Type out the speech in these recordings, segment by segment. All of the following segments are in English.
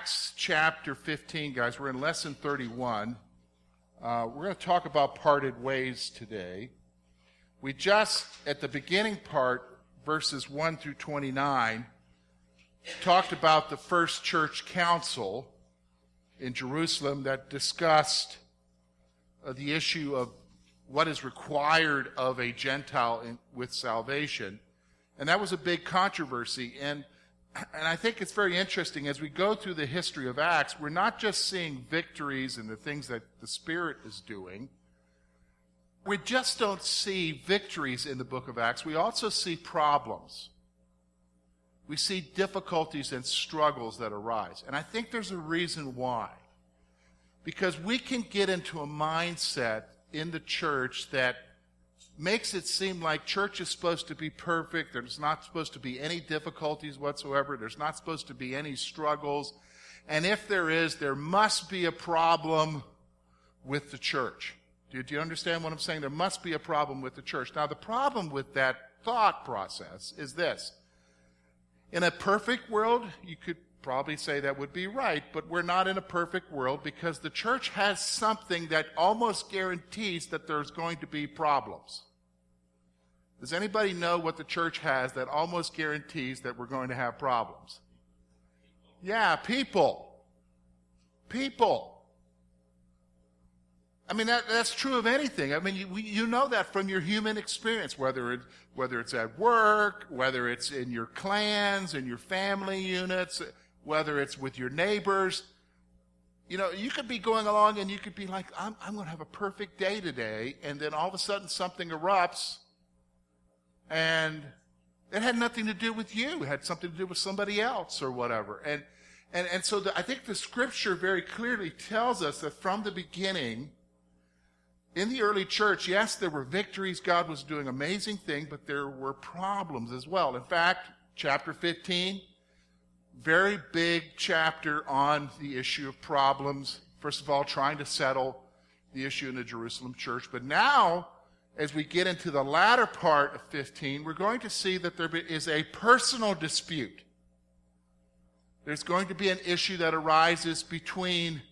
Acts chapter 15, guys. We're in lesson 31. Uh, we're going to talk about parted ways today. We just, at the beginning part, verses 1 through 29, talked about the first church council in Jerusalem that discussed uh, the issue of what is required of a Gentile in, with salvation. And that was a big controversy. And and I think it's very interesting as we go through the history of Acts, we're not just seeing victories and the things that the Spirit is doing. We just don't see victories in the book of Acts. We also see problems. We see difficulties and struggles that arise. And I think there's a reason why. Because we can get into a mindset in the church that makes it seem like church is supposed to be perfect. There's not supposed to be any difficulties whatsoever. There's not supposed to be any struggles. And if there is, there must be a problem with the church. Do, you understand what I'm saying? There must be a problem with the church. Now, the problem with that thought process is this. In a perfect world, you could probably say that would be right, but we're not in a perfect world because the church has something that almost guarantees that there's going to be problems. Does anybody know what the church has that almost guarantees that we're going to have problems? Yeah, people. People. I mean, that, that's true of anything. I mean, you, you know that from your human experience, whether, it, whether it's at work, whether it's in your clans, in your family units, whether it's with your neighbors. You know, you could be going along and you could be like, I'm, I'm going to have a perfect day today, and then all of a sudden something erupts and it had nothing to do with you. It had something to do with somebody else or whatever. And, and, and so the, I think the scripture very clearly tells us that from the beginning, in the early church, yes, there were victories. God was doing amazing things, but there were problems as well. In fact, chapter 15, very big chapter on the issue of problems. First of all, trying to settle the issue in the Jerusalem church. But now, as we get into the latter part of 15, we're going to see that there is a personal dispute. There's going to be an issue that arises between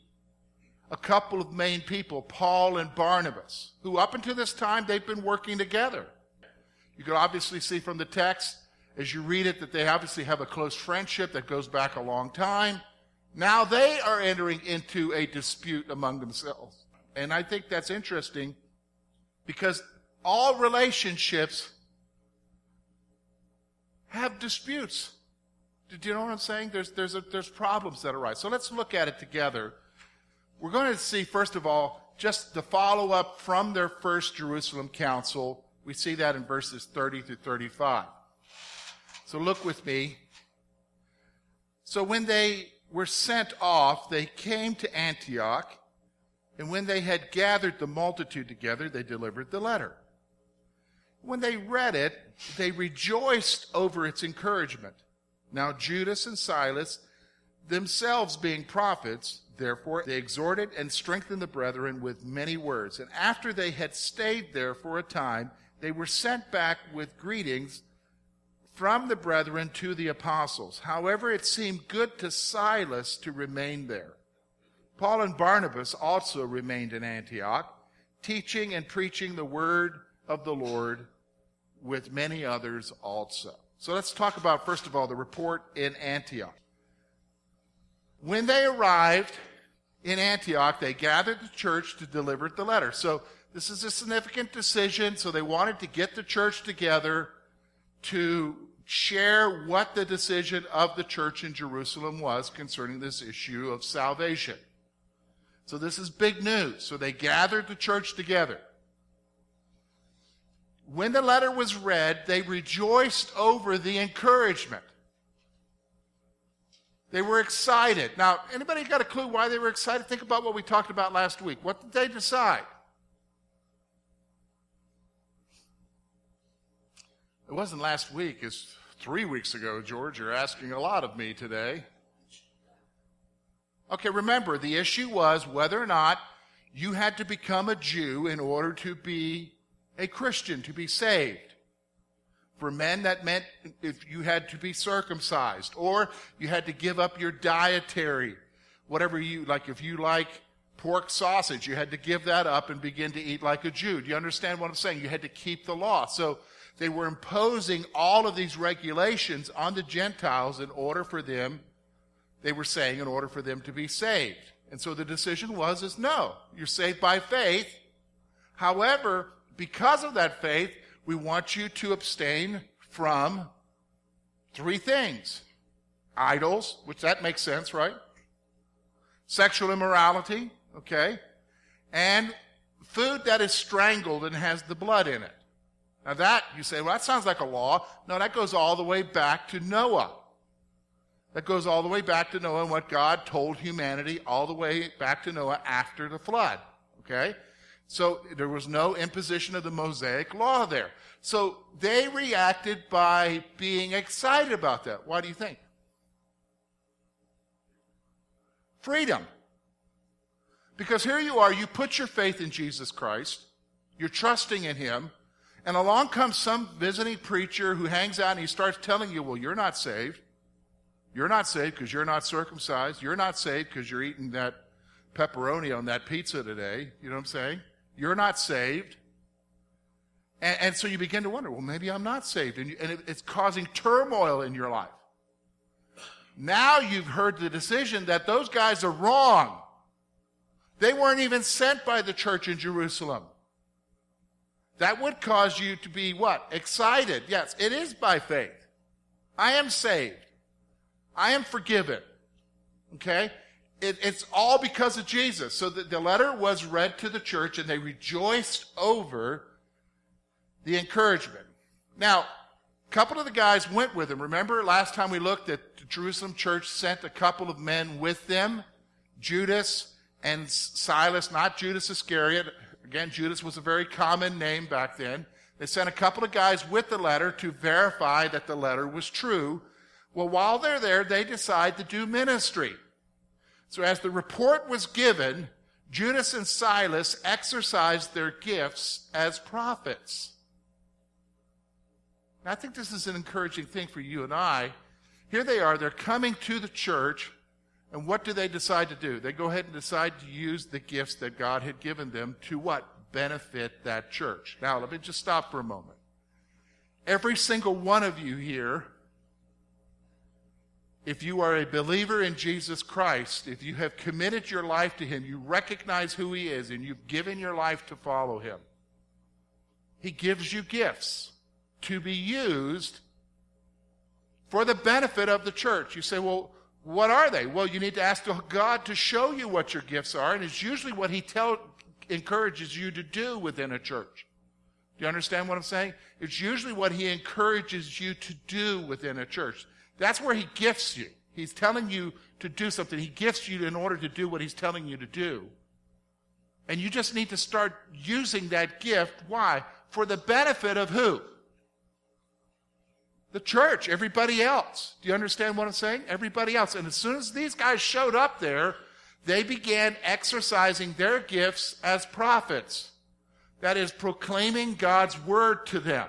a couple of main people, Paul and Barnabas, who up until this time they've been working together. You can obviously see from the text as you read it that they obviously have a close friendship that goes back a long time. Now they are entering into a dispute among themselves. And I think that's interesting because all relationships have disputes. Do you know what I'm saying? There's, there's, a, there's problems that arise. So let's look at it together. We're going to see, first of all, just the follow up from their first Jerusalem council. We see that in verses 30 through 35. So look with me. So when they were sent off, they came to Antioch, and when they had gathered the multitude together, they delivered the letter. When they read it, they rejoiced over its encouragement. Now, Judas and Silas, themselves being prophets, therefore, they exhorted and strengthened the brethren with many words. And after they had stayed there for a time, they were sent back with greetings from the brethren to the apostles. However, it seemed good to Silas to remain there. Paul and Barnabas also remained in Antioch, teaching and preaching the word of the Lord with many others also. So let's talk about, first of all, the report in Antioch. When they arrived in Antioch, they gathered the church to deliver the letter. So this is a significant decision. So they wanted to get the church together to share what the decision of the church in Jerusalem was concerning this issue of salvation. So this is big news. So they gathered the church together when the letter was read, they rejoiced over the encouragement. They were excited. Now, anybody got a clue why they were excited? Think about what we talked about last week. What did they decide? It wasn't last week, it's three weeks ago, George. You're asking a lot of me today. Okay, remember, the issue was whether or not you had to become a Jew in order to be a Christian to be saved. For men, that meant if you had to be circumcised, or you had to give up your dietary, whatever you like. If you like pork sausage, you had to give that up and begin to eat like a Jew. Do you understand what I'm saying? You had to keep the law. So they were imposing all of these regulations on the Gentiles in order for them, they were saying, in order for them to be saved. And so the decision was, is no, you're saved by faith. However, because of that faith, we want you to abstain from three things. Idols, which that makes sense, right? Sexual immorality, okay? And food that is strangled and has the blood in it. Now that, you say, well, that sounds like a law. No, that goes all the way back to Noah. That goes all the way back to Noah and what God told humanity all the way back to Noah after the flood. Okay? So there was no imposition of the Mosaic law there. So they reacted by being excited about that. Why do you think? Freedom. Because here you are, you put your faith in Jesus Christ, you're trusting in Him, and along comes some visiting preacher who hangs out and he starts telling you, well, you're not saved. You're not saved because you're not circumcised. You're not saved because you're eating that pepperoni on that pizza today. You know what I'm saying? You're not saved. And, and so you begin to wonder, well, maybe I'm not saved. And, you, and it, it's causing turmoil in your life. Now you've heard the decision that those guys are wrong. They weren't even sent by the church in Jerusalem. That would cause you to be what? Excited. Yes, it is by faith. I am saved. I am forgiven. Okay? It, it's all because of Jesus. So the, the letter was read to the church and they rejoiced over the encouragement. Now, a couple of the guys went with him. Remember last time we looked at the Jerusalem church sent a couple of men with them, Judas and Silas, not Judas Iscariot, Again, Judas was a very common name back then. They sent a couple of guys with the letter to verify that the letter was true. Well, while they're there, they decide to do ministry. So as the report was given, Judas and Silas exercised their gifts as prophets. I think this is an encouraging thing for you and I. Here they are, they're coming to the church and what do they decide to do? They go ahead and decide to use the gifts that God had given them to what? Benefit that church. Now, let me just stop for a moment. Every single one of you here, if you are a believer in Jesus Christ, if you have committed your life to Him, you recognize who He is, and you've given your life to follow Him, He gives you gifts to be used for the benefit of the church. You say, well, what are they? Well, you need to ask God to show you what your gifts are, and it's usually what He tell, encourages you to do within a church. Do you understand what I'm saying? It's usually what He encourages you to do within a church. That's where He gifts you. He's telling you to do something. He gifts you in order to do what He's telling you to do. And you just need to start using that gift. Why? For the benefit of who? The church, everybody else. Do you understand what I'm saying? Everybody else. And as soon as these guys showed up there, they began exercising their gifts as prophets. That is, proclaiming God's word to them.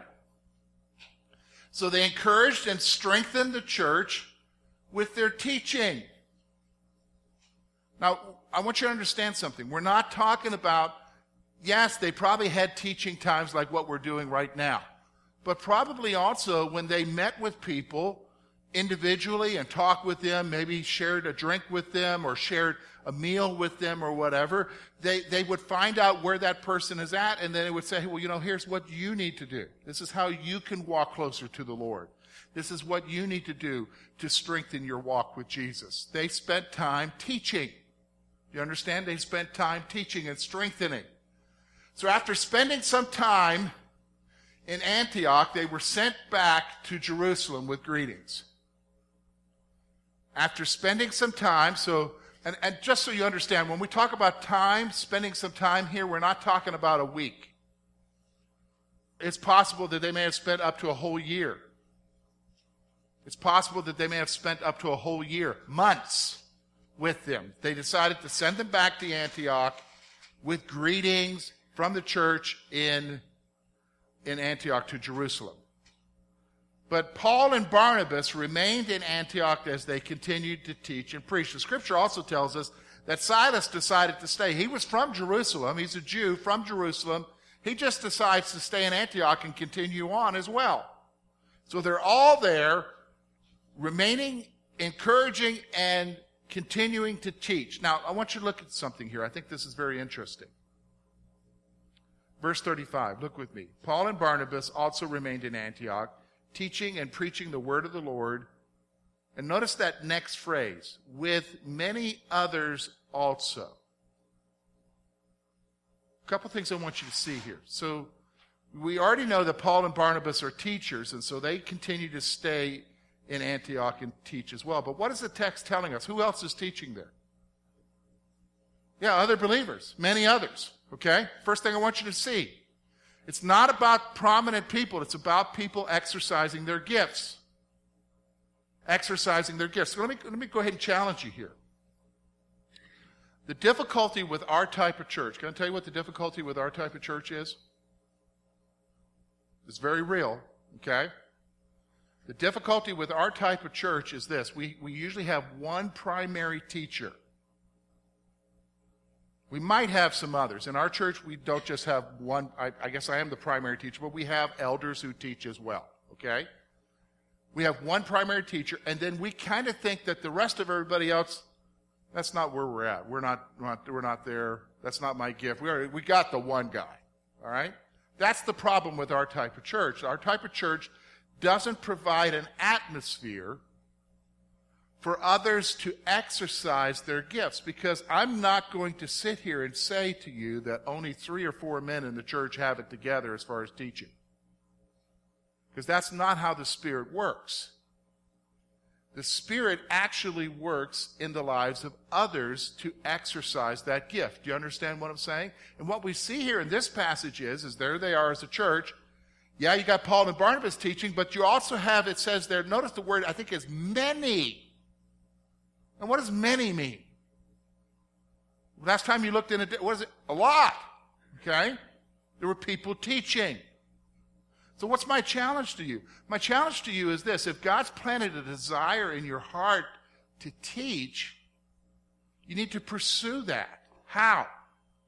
So they encouraged and strengthened the church with their teaching. Now, I want you to understand something. We're not talking about, yes, they probably had teaching times like what we're doing right now but probably also when they met with people individually and talked with them, maybe shared a drink with them or shared a meal with them or whatever, they, they would find out where that person is at and then they would say, well, you know, here's what you need to do. This is how you can walk closer to the Lord. This is what you need to do to strengthen your walk with Jesus. They spent time teaching. You understand? They spent time teaching and strengthening. So after spending some time in Antioch, they were sent back to Jerusalem with greetings. After spending some time, so, and, and just so you understand, when we talk about time, spending some time here, we're not talking about a week. It's possible that they may have spent up to a whole year. It's possible that they may have spent up to a whole year, months with them. They decided to send them back to Antioch with greetings from the church in in Antioch to Jerusalem. But Paul and Barnabas remained in Antioch as they continued to teach and preach. The scripture also tells us that Silas decided to stay. He was from Jerusalem. He's a Jew from Jerusalem. He just decides to stay in Antioch and continue on as well. So they're all there, remaining, encouraging, and continuing to teach. Now, I want you to look at something here. I think this is very interesting. Verse 35, look with me. Paul and Barnabas also remained in Antioch, teaching and preaching the word of the Lord. And notice that next phrase, with many others also. A couple things I want you to see here. So, we already know that Paul and Barnabas are teachers, and so they continue to stay in Antioch and teach as well. But what is the text telling us? Who else is teaching there? Yeah, other believers, many others. Okay? First thing I want you to see. It's not about prominent people, it's about people exercising their gifts. Exercising their gifts. So let me, let me go ahead and challenge you here. The difficulty with our type of church, can I tell you what the difficulty with our type of church is? It's very real, okay? The difficulty with our type of church is this we, we usually have one primary teacher. We might have some others. In our church, we don't just have one, I, I, guess I am the primary teacher, but we have elders who teach as well, okay? We have one primary teacher, and then we kind of think that the rest of everybody else, that's not where we're at. We're not, we're not, we're not there. That's not my gift. We, we got the one guy, all right? That's the problem with our type of church. Our type of church doesn't provide an atmosphere for others to exercise their gifts because I'm not going to sit here and say to you that only three or four men in the church have it together as far as teaching. Because that's not how the Spirit works. The Spirit actually works in the lives of others to exercise that gift. Do you understand what I'm saying? And what we see here in this passage is, is there they are as a church. Yeah, you got Paul and Barnabas teaching, but you also have, it says there, notice the word, I think is many and what does many mean? Last time you looked in it, what is it? A lot. Okay? There were people teaching. So what's my challenge to you? My challenge to you is this. If God's planted a desire in your heart to teach, you need to pursue that. How?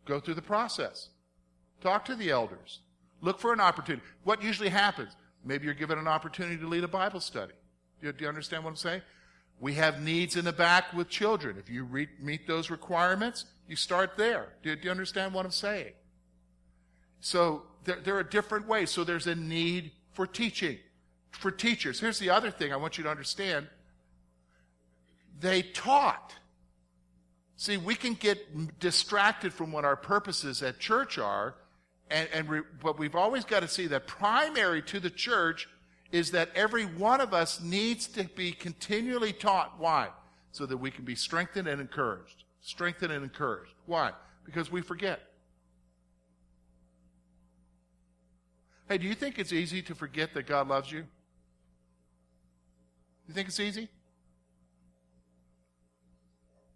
Go through the process. Talk to the elders. Look for an opportunity. What usually happens? Maybe you're given an opportunity to lead a Bible study. Do you, do you understand what I'm saying? We have needs in the back with children. If you re- meet those requirements, you start there. Do, do, you understand what I'm saying? So there, there are different ways. So there's a need for teaching, for teachers. Here's the other thing I want you to understand. They taught. See, we can get distracted from what our purposes at church are, and, and re, but we've always got to see that primary to the church is that every one of us needs to be continually taught. Why? So that we can be strengthened and encouraged. Strengthened and encouraged. Why? Because we forget. Hey, do you think it's easy to forget that God loves you? You think it's easy?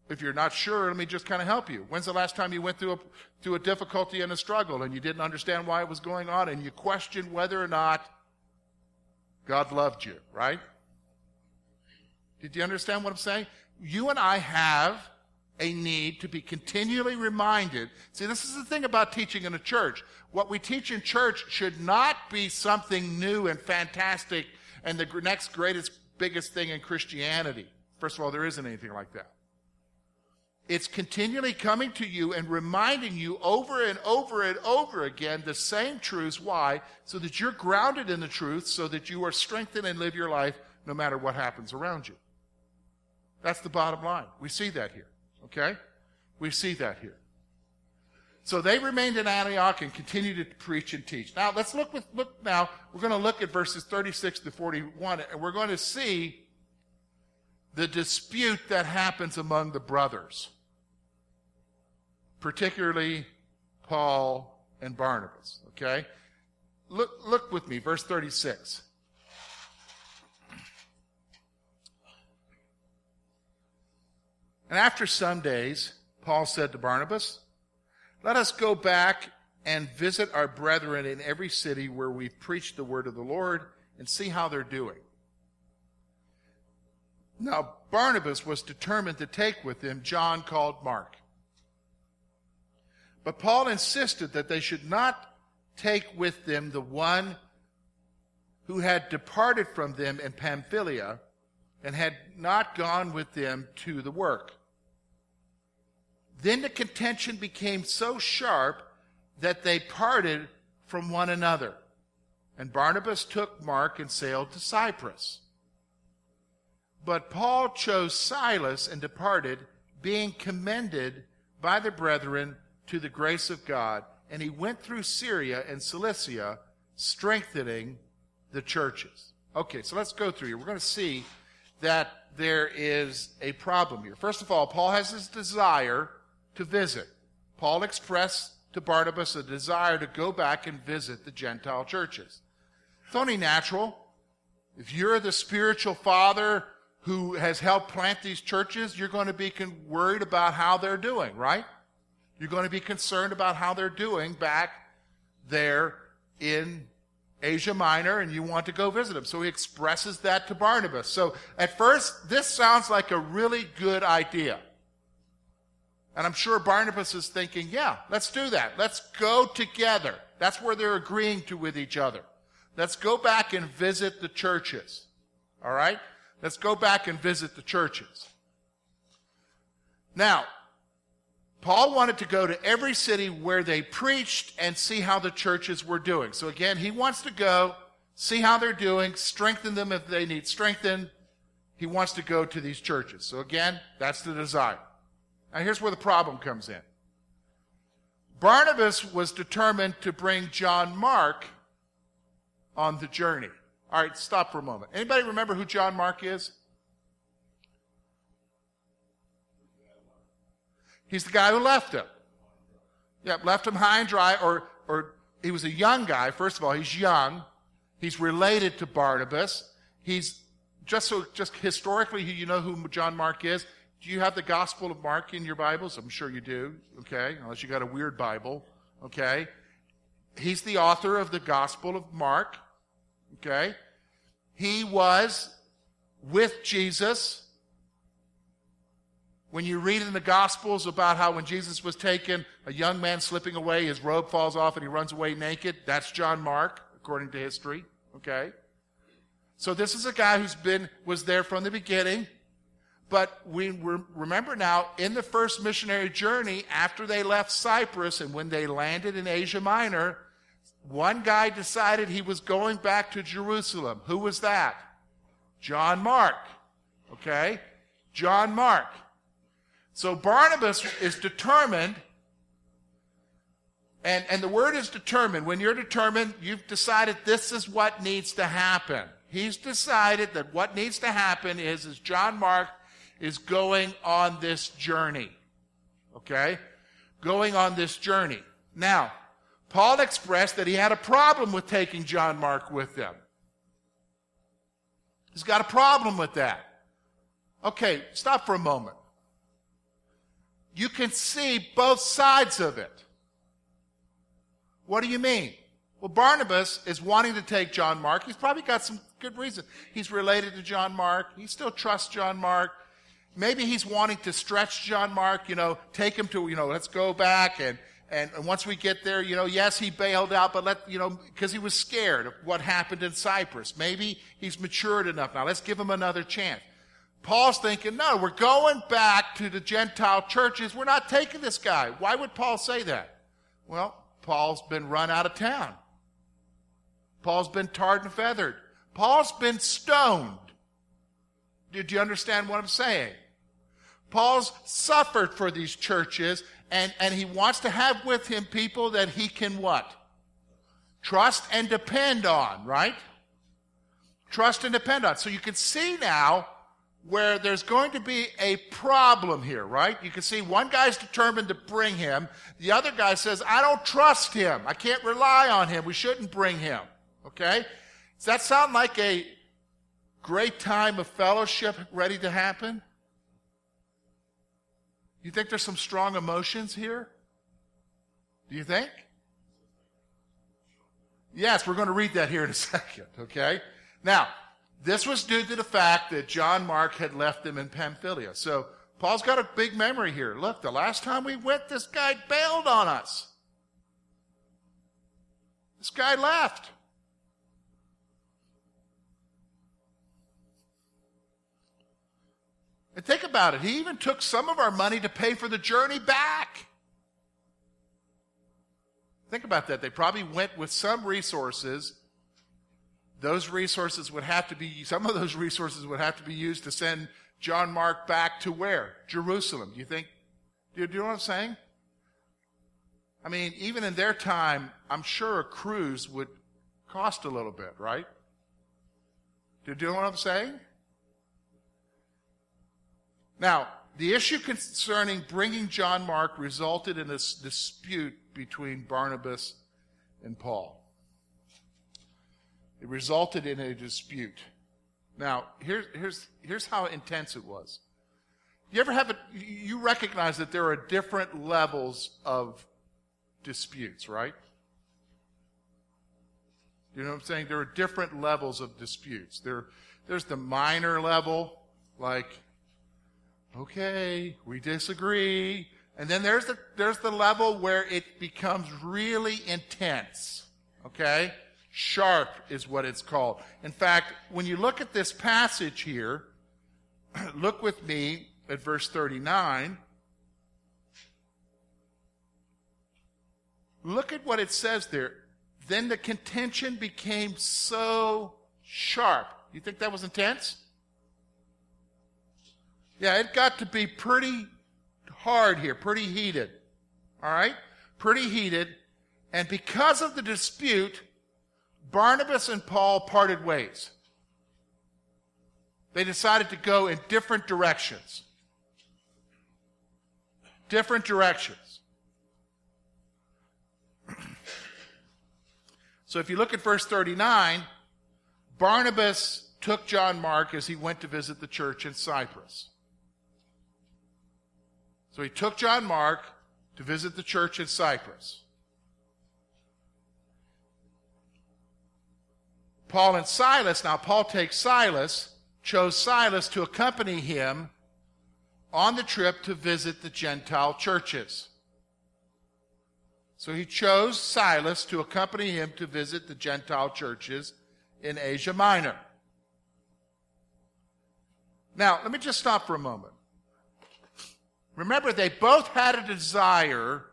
If you're not sure, let me just kind of help you. When's the last time you went through a, through a difficulty and a struggle and you didn't understand why it was going on and you questioned whether or not God loved you, right? Did you understand what I'm saying? You and I have a need to be continually reminded. See, this is the thing about teaching in a church. What we teach in church should not be something new and fantastic and the next greatest, biggest thing in Christianity. First of all, there isn't anything like that. It's continually coming to you and reminding you over and over and over again the same truths. Why? So that you're grounded in the truth, so that you are strengthened and live your life no matter what happens around you. That's the bottom line. We see that here. Okay? We see that here. So they remained in Antioch and continued to preach and teach. Now let's look with, look now, we're going to look at verses 36 to 41 and we're going to see the dispute that happens among the brothers particularly Paul and Barnabas. Okay? Look, look with me, verse 36. And after some days, Paul said to Barnabas, Let us go back and visit our brethren in every city where we've preached the word of the Lord and see how they're doing. Now, Barnabas was determined to take with him John called Mark. But Paul insisted that they should not take with them the one who had departed from them in Pamphylia and had not gone with them to the work. Then the contention became so sharp that they parted from one another. And Barnabas took Mark and sailed to Cyprus. But Paul chose Silas and departed, being commended by the brethren to the grace of God. And he went through Syria and Cilicia, strengthening the churches. Okay, so let's go through here. We're going to see that there is a problem here. First of all, Paul has his desire to visit. Paul expressed to Barnabas a desire to go back and visit the Gentile churches. It's only natural. If you're the spiritual father who has helped plant these churches, you're going to be worried about how they're doing, right? You're going to be concerned about how they're doing back there in Asia Minor, and you want to go visit them. So he expresses that to Barnabas. So at first, this sounds like a really good idea. And I'm sure Barnabas is thinking, yeah, let's do that. Let's go together. That's where they're agreeing to with each other. Let's go back and visit the churches. All right? Let's go back and visit the churches. Now, Paul wanted to go to every city where they preached and see how the churches were doing. So again, he wants to go, see how they're doing, strengthen them if they need strengthened. He wants to go to these churches. So again, that's the desire. Now here's where the problem comes in. Barnabas was determined to bring John Mark on the journey. All right, stop for a moment. Anybody remember who John Mark is? He's the guy who left him. Yep, left him high and dry, or, or he was a young guy. First of all, he's young. He's related to Barnabas. He's just so, just historically, you know who John Mark is. Do you have the Gospel of Mark in your Bibles? I'm sure you do, okay? Unless you got a weird Bible, okay? He's the author of the Gospel of Mark, okay? He was with Jesus. When you read in the Gospels about how when Jesus was taken, a young man slipping away, his robe falls off and he runs away naked, that's John Mark, according to history, okay? So this is a guy who's been, was there from the beginning. But we remember now, in the first missionary journey, after they left Cyprus and when they landed in Asia Minor, one guy decided he was going back to Jerusalem. Who was that? John Mark. Okay? John Mark. So Barnabas is determined, and, and the word is determined. When you're determined, you've decided this is what needs to happen. He's decided that what needs to happen is, is John Mark is going on this journey. Okay? Going on this journey. Now, Paul expressed that he had a problem with taking John Mark with them. He's got a problem with that. Okay, stop for a moment. You can see both sides of it. What do you mean? Well, Barnabas is wanting to take John Mark. He's probably got some good reason. He's related to John Mark. He still trusts John Mark maybe he's wanting to stretch John Mark, you know, take him to, you know, let's go back and, and, and once we get there, you know, yes, he bailed out, but let, you know, because he was scared of what happened in Cyprus. Maybe he's matured enough now. Let's give him another chance. Paul's thinking, no, we're going back to the Gentile churches. We're not taking this guy. Why would Paul say that? Well, Paul's been run out of town. Paul's been tarred and feathered. Paul's been stoned. Did you understand what I'm saying? Paul's suffered for these churches, and, and he wants to have with him people that he can what? Trust and depend on, right? Trust and depend on. So you can see now where there's going to be a problem here, right? You can see one guy's determined to bring him. The other guy says, I don't trust him. I can't rely on him. We shouldn't bring him. Okay? Does that sound like a great time of fellowship ready to happen? You think there's some strong emotions here? Do you think? Yes, we're going to read that here in a second, okay? Now, this was due to the fact that John Mark had left them in Pamphylia. So Paul's got a big memory here. Look, the last time we went, this guy bailed on us. This guy left. And think about it. He even took some of our money to pay for the journey back. Think about that. They probably went with some resources. Those resources would have to be, some of those resources would have to be used to send John Mark back to where? Jerusalem. Do you think, do you, know what I'm saying? I mean, even in their time, I'm sure a cruise would cost a little bit, right? Do you know what I'm saying? Now, the issue concerning bringing John Mark resulted in this dispute between Barnabas and Paul. It resulted in a dispute. Now, here's, here's, here's how intense it was. You ever have a, you recognize that there are different levels of disputes, right? You know what I'm saying? There are different levels of disputes. There, there's the minor level, like, okay, we disagree. And then there's the, there's the level where it becomes really intense. Okay? Sharp is what it's called. In fact, when you look at this passage here, look with me at verse 39. Look at what it says there. Then the contention became so sharp. You think that was intense? Yeah, it got to be pretty hard here, pretty heated. All right? Pretty heated. And because of the dispute, Barnabas and Paul parted ways. They decided to go in different directions. Different directions. so if you look at verse 39, Barnabas took John Mark as he went to visit the church in Cyprus. So he took John Mark to visit the church in Cyprus. Paul and Silas, now Paul takes Silas, chose Silas to accompany him on the trip to visit the Gentile churches. So he chose Silas to accompany him to visit the Gentile churches in Asia Minor. Now, let me just stop for a moment. Remember, they both had a desire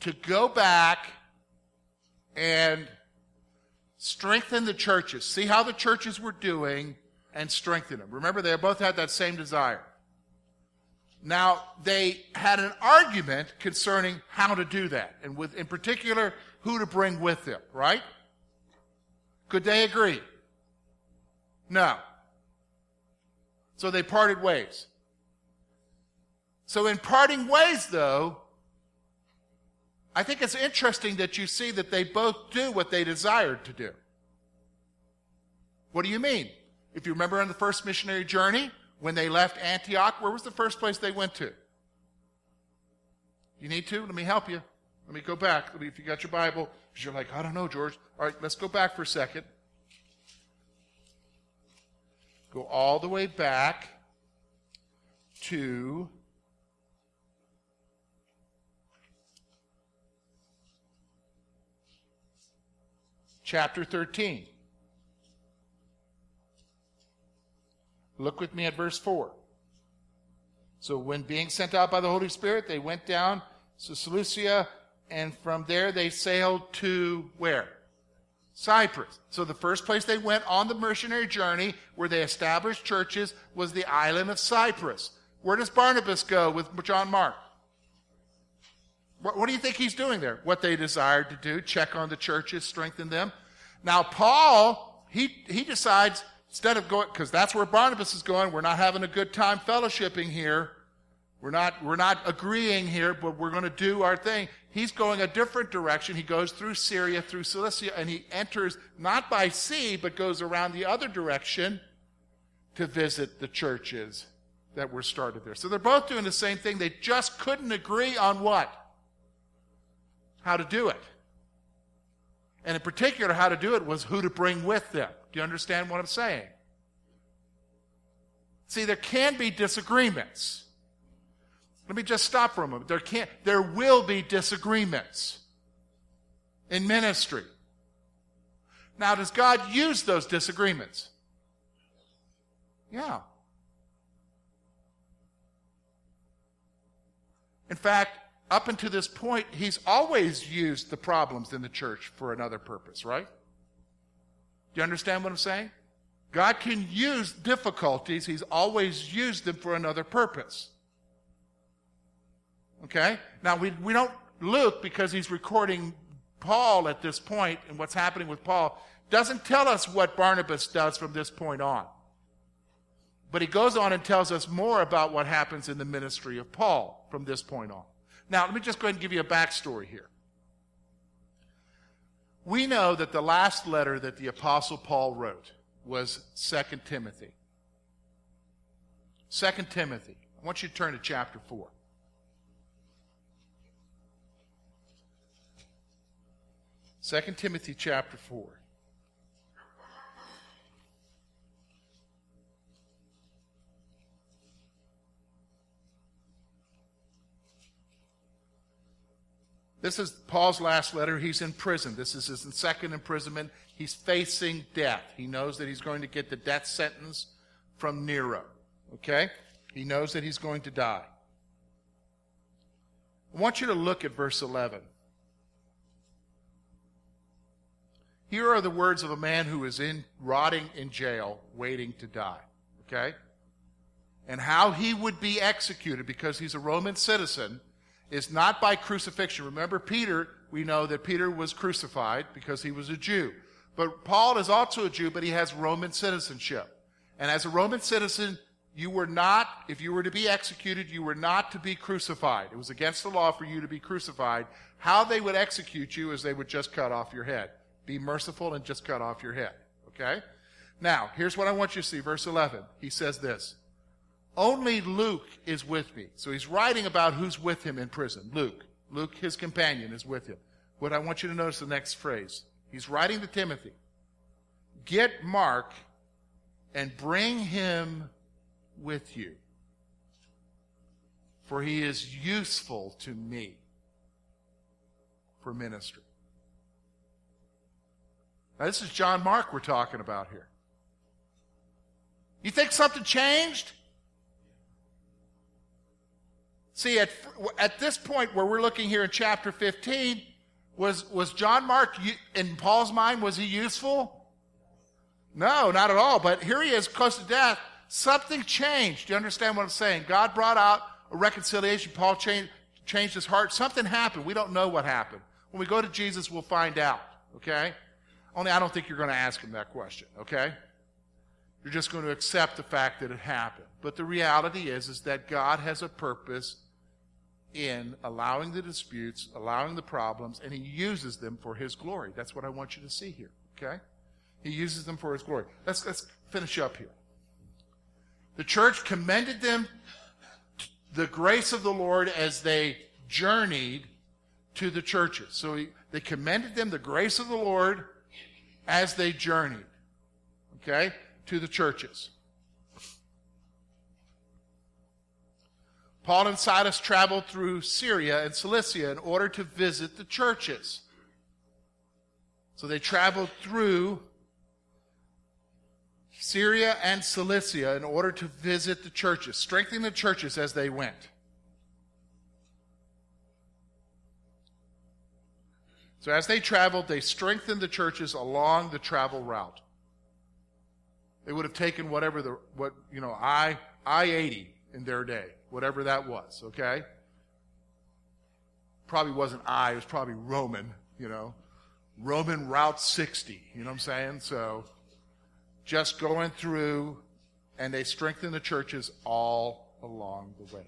to go back and strengthen the churches, see how the churches were doing, and strengthen them. Remember, they both had that same desire. Now, they had an argument concerning how to do that, and with, in particular, who to bring with them, right? Could they agree? No. So they parted ways. So, in parting ways, though, I think it's interesting that you see that they both do what they desired to do. What do you mean? If you remember on the first missionary journey, when they left Antioch, where was the first place they went to? You need to? Let me help you. Let me go back. Let me, if you got your Bible, because you're like, I don't know, George. All right, let's go back for a second. Go all the way back to chapter 13. Look with me at verse 4. So, when being sent out by the Holy Spirit, they went down to Seleucia, and from there they sailed to where? Cyprus. So, the first place they went on the missionary journey where they established churches was the island of Cyprus. Where does Barnabas go with John Mark? What, what do you think he's doing there? What they desired to do, check on the churches, strengthen them. Now, Paul, he, he decides, instead of going, because that's where Barnabas is going, we're not having a good time fellowshipping here. We're not, we're not agreeing here, but we're going to do our thing. He's going a different direction. He goes through Syria, through Cilicia, and he enters not by sea, but goes around the other direction to visit the churches that were started there. So they're both doing the same thing. They just couldn't agree on what? How to do it. And in particular, how to do it was who to bring with them. Do you understand what I'm saying? See, there can be disagreements. Let me just stop for a moment. There can there will be disagreements in ministry. Now, does God use those disagreements? Yeah. In fact, up until this point, he's always used the problems in the church for another purpose, right? Do you understand what I'm saying? God can use difficulties, he's always used them for another purpose. Okay? Now, we, we don't, Luke, because he's recording Paul at this point and what's happening with Paul, doesn't tell us what Barnabas does from this point on. But he goes on and tells us more about what happens in the ministry of Paul from this point on. Now, let me just go ahead and give you a backstory here. We know that the last letter that the Apostle Paul wrote was 2 Timothy. 2 Timothy. I want you to turn to chapter 4. Second Timothy chapter 4. This is Paul's last letter. He's in prison. This is his second imprisonment. He's facing death. He knows that he's going to get the death sentence from Nero. Okay? He knows that he's going to die. I want you to look at verse 11. Here are the words of a man who is in rotting in jail, waiting to die. Okay? And how he would be executed because he's a Roman citizen is not by crucifixion. Remember, Peter, we know that Peter was crucified because he was a Jew. But Paul is also a Jew, but he has Roman citizenship. And as a Roman citizen, you were not, if you were to be executed, you were not to be crucified. It was against the law for you to be crucified. How they would execute you is they would just cut off your head. Be merciful and just cut off your head. Okay? Now, here's what I want you to see. Verse 11. He says this. Only Luke is with me. So he's writing about who's with him in prison. Luke. Luke, his companion, is with him. What I want you to notice the next phrase. He's writing to Timothy. Get Mark and bring him with you, for he is useful to me for ministry. Now, this is John Mark we're talking about here. You think something changed? See, at, at this point where we're looking here in chapter 15, was, was John Mark, in Paul's mind, was he useful? No, not at all. But here he is, close to death. Something changed. Do you understand what I'm saying? God brought out a reconciliation. Paul changed, changed his heart. Something happened. We don't know what happened. When we go to Jesus, we'll find out. Okay? Only I don't think you're going to ask him that question. Okay? You're just going to accept the fact that it happened. But the reality is, is that God has a purpose in allowing the disputes, allowing the problems, and he uses them for his glory. That's what I want you to see here. Okay? He uses them for his glory. Let's, let's finish up here. The church commended them the grace of the Lord as they journeyed to the churches. So he, they commended them the grace of the Lord as they journeyed. Okay? To the churches. Paul and Silas traveled through Syria and Cilicia in order to visit the churches. So they traveled through Syria and Cilicia in order to visit the churches, strengthening the churches as they went. So as they traveled, they strengthened the churches along the travel route. They would have taken whatever the what you know I I eighty in their day whatever that was, okay? Probably wasn't I, it was probably Roman, you know. Roman Route 60, you know what I'm saying? So just going through, and they strengthen the churches all along the way.